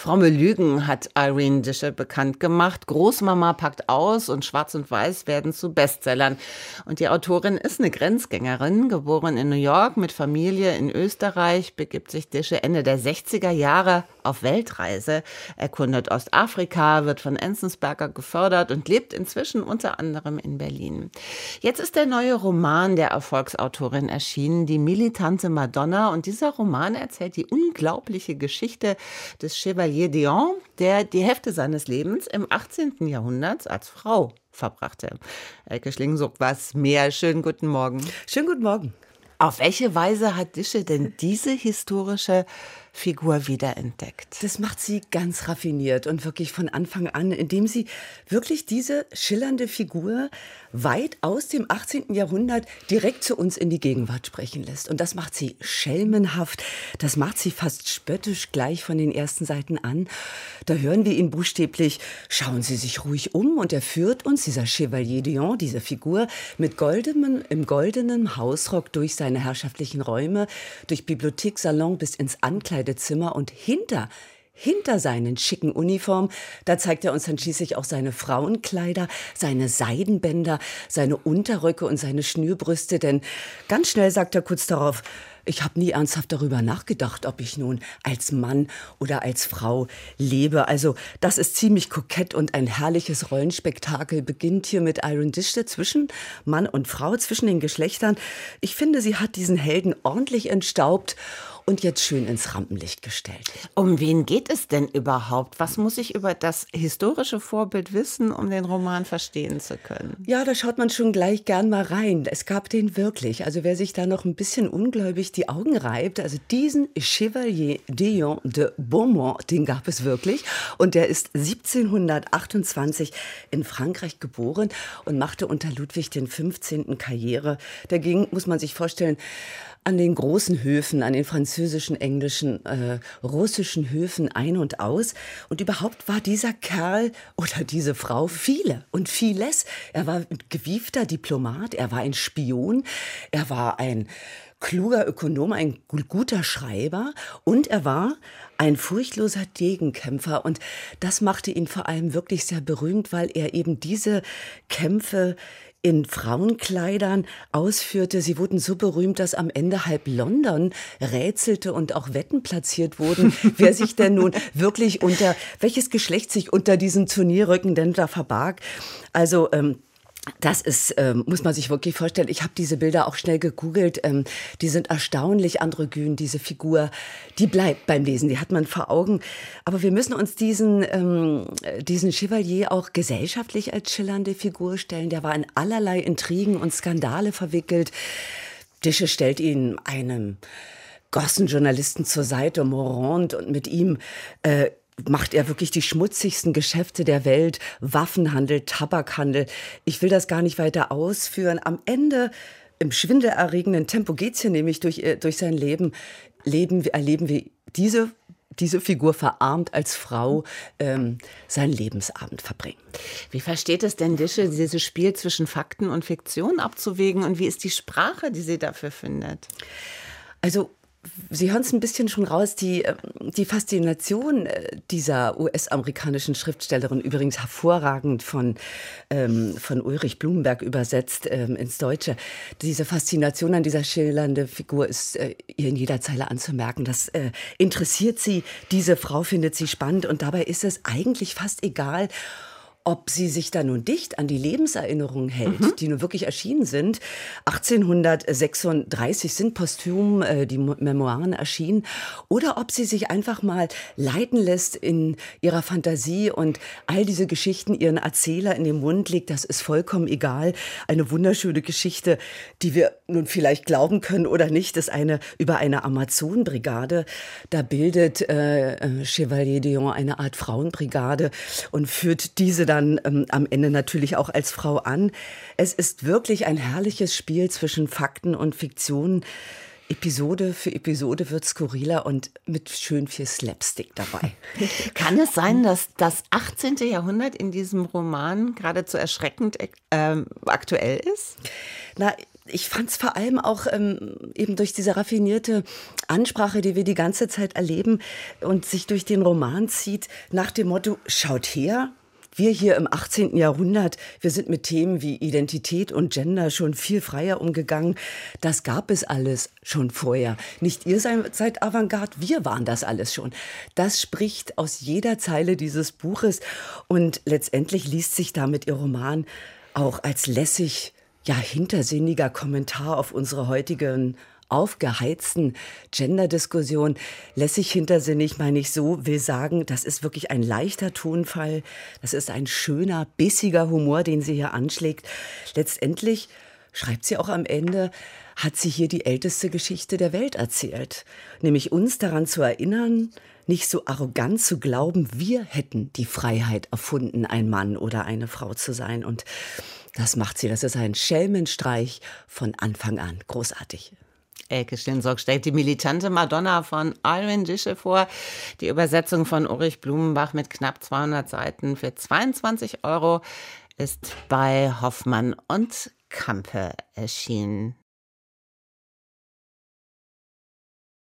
Fromme Lügen hat Irene Dische bekannt gemacht. Großmama packt aus und Schwarz und Weiß werden zu Bestsellern. Und die Autorin ist eine Grenzgängerin, geboren in New York mit Familie in Österreich, begibt sich Dische Ende der 60er Jahre auf Weltreise, erkundet Ostafrika, wird von Enzensberger gefördert und lebt inzwischen unter anderem in Berlin. Jetzt ist der neue Roman der Erfolgsautorin erschienen, Die militante Madonna. Und dieser Roman erzählt die unglaubliche Geschichte des Chevalier Dion, der die Hälfte seines Lebens im 18. Jahrhundert als Frau verbrachte. Elke Schlingensucht was mehr. Schönen guten Morgen. Schönen guten Morgen. Auf welche Weise hat Dische denn diese historische Figur wiederentdeckt. Das macht sie ganz raffiniert und wirklich von Anfang an, indem sie wirklich diese schillernde Figur weit aus dem 18. Jahrhundert direkt zu uns in die Gegenwart sprechen lässt. Und das macht sie schelmenhaft, das macht sie fast spöttisch gleich von den ersten Seiten an. Da hören wir ihn buchstäblich, schauen Sie sich ruhig um und er führt uns, dieser Chevalier Dion, diese Figur, mit goldenem, im goldenen Hausrock durch seine herrschaftlichen Räume, durch Bibliothek, Salon bis ins Ankleid Ankleidezimmer und hinter hinter seinen schicken Uniform, da zeigt er uns dann schließlich auch seine Frauenkleider, seine Seidenbänder, seine Unterröcke und seine Schnürbrüste, denn ganz schnell sagt er kurz darauf, ich habe nie ernsthaft darüber nachgedacht, ob ich nun als Mann oder als Frau lebe. Also das ist ziemlich kokett und ein herrliches Rollenspektakel beginnt hier mit Iron Dichte zwischen Mann und Frau, zwischen den Geschlechtern. Ich finde, sie hat diesen Helden ordentlich entstaubt und jetzt schön ins Rampenlicht gestellt. Um wen geht es denn überhaupt? Was muss ich über das historische Vorbild wissen, um den Roman verstehen zu können? Ja, da schaut man schon gleich gern mal rein. Es gab den wirklich. Also wer sich da noch ein bisschen ungläubig die Augen reibt, also diesen Chevalier Dion de Beaumont, den gab es wirklich. Und der ist 1728 in Frankreich geboren und machte unter Ludwig den 15. Karriere. Der ging, muss man sich vorstellen, an den großen Höfen, an den französischen, englischen, äh, russischen Höfen ein und aus. Und überhaupt war dieser Kerl oder diese Frau viele und vieles. Er war ein gewiefter Diplomat, er war ein Spion, er war ein kluger Ökonom, ein guter Schreiber und er war ein furchtloser Degenkämpfer und das machte ihn vor allem wirklich sehr berühmt, weil er eben diese Kämpfe in Frauenkleidern ausführte. Sie wurden so berühmt, dass am Ende halb London rätselte und auch Wetten platziert wurden, wer sich denn nun wirklich unter, welches Geschlecht sich unter diesen Turnierröcken denn da verbarg. Also, ähm, das ist, ähm, muss man sich wirklich vorstellen. Ich habe diese Bilder auch schnell gegoogelt. Ähm, die sind erstaunlich androgyn, diese Figur. Die bleibt beim Lesen, die hat man vor Augen. Aber wir müssen uns diesen, ähm, diesen Chevalier auch gesellschaftlich als schillernde Figur stellen. Der war in allerlei Intrigen und Skandale verwickelt. Dische stellt ihn einem Gossenjournalisten zur Seite, Morand, und mit ihm äh, macht er wirklich die schmutzigsten Geschäfte der Welt, Waffenhandel, Tabakhandel. Ich will das gar nicht weiter ausführen. Am Ende im schwindelerregenden Tempo geht es hier nämlich durch, äh, durch sein Leben, leben, erleben wir diese diese Figur verarmt als Frau ähm, seinen Lebensabend verbringen. Wie versteht es denn Dische, dieses Spiel zwischen Fakten und Fiktion abzuwägen und wie ist die Sprache, die sie dafür findet? Also Sie hören es ein bisschen schon raus, die, ähm, die Faszination äh, dieser US-amerikanischen Schriftstellerin, übrigens hervorragend von, ähm, von Ulrich Blumenberg übersetzt ähm, ins Deutsche. Diese Faszination an dieser schillernden Figur ist äh, ihr in jeder Zeile anzumerken. Das äh, interessiert sie, diese Frau findet sie spannend und dabei ist es eigentlich fast egal, ob sie sich da nun dicht an die Lebenserinnerungen hält, mhm. die nun wirklich erschienen sind. 1836 sind posthum äh, die Memoiren erschienen, oder ob sie sich einfach mal leiten lässt in ihrer Fantasie und all diese Geschichten ihren Erzähler in den Mund legt, das ist vollkommen egal. Eine wunderschöne Geschichte, die wir nun vielleicht glauben können oder nicht, ist eine über eine Amazonenbrigade. Da bildet äh, äh Chevalier Dion eine Art Frauenbrigade und führt diese dann ähm, am Ende natürlich auch als Frau an. Es ist wirklich ein herrliches Spiel zwischen Fakten und Fiktion. Episode für Episode wird skurriler und mit schön viel Slapstick dabei. Kann es sein, dass das 18. Jahrhundert in diesem Roman geradezu erschreckend äh, aktuell ist? Na, ich fand es vor allem auch ähm, eben durch diese raffinierte Ansprache, die wir die ganze Zeit erleben und sich durch den Roman zieht, nach dem Motto, schaut her, wir hier im 18. Jahrhundert, wir sind mit Themen wie Identität und Gender schon viel freier umgegangen. Das gab es alles schon vorher. Nicht ihr seid Avantgarde, wir waren das alles schon. Das spricht aus jeder Zeile dieses Buches und letztendlich liest sich damit ihr Roman auch als lässig, ja, hintersinniger Kommentar auf unsere heutigen aufgeheizten Gender-Diskussion lässig hintersinnig, meine ich so, will sagen, das ist wirklich ein leichter Tonfall, das ist ein schöner, bissiger Humor, den sie hier anschlägt. Letztendlich schreibt sie auch am Ende, hat sie hier die älteste Geschichte der Welt erzählt, nämlich uns daran zu erinnern, nicht so arrogant zu glauben, wir hätten die Freiheit erfunden, ein Mann oder eine Frau zu sein. Und das macht sie. Das ist ein Schelmenstreich von Anfang an. Großartig. Elke Stinsorg stellt die militante Madonna von Alvin Dische vor. Die Übersetzung von Ulrich Blumenbach mit knapp 200 Seiten für 22 Euro ist bei Hoffmann und Kampe erschienen.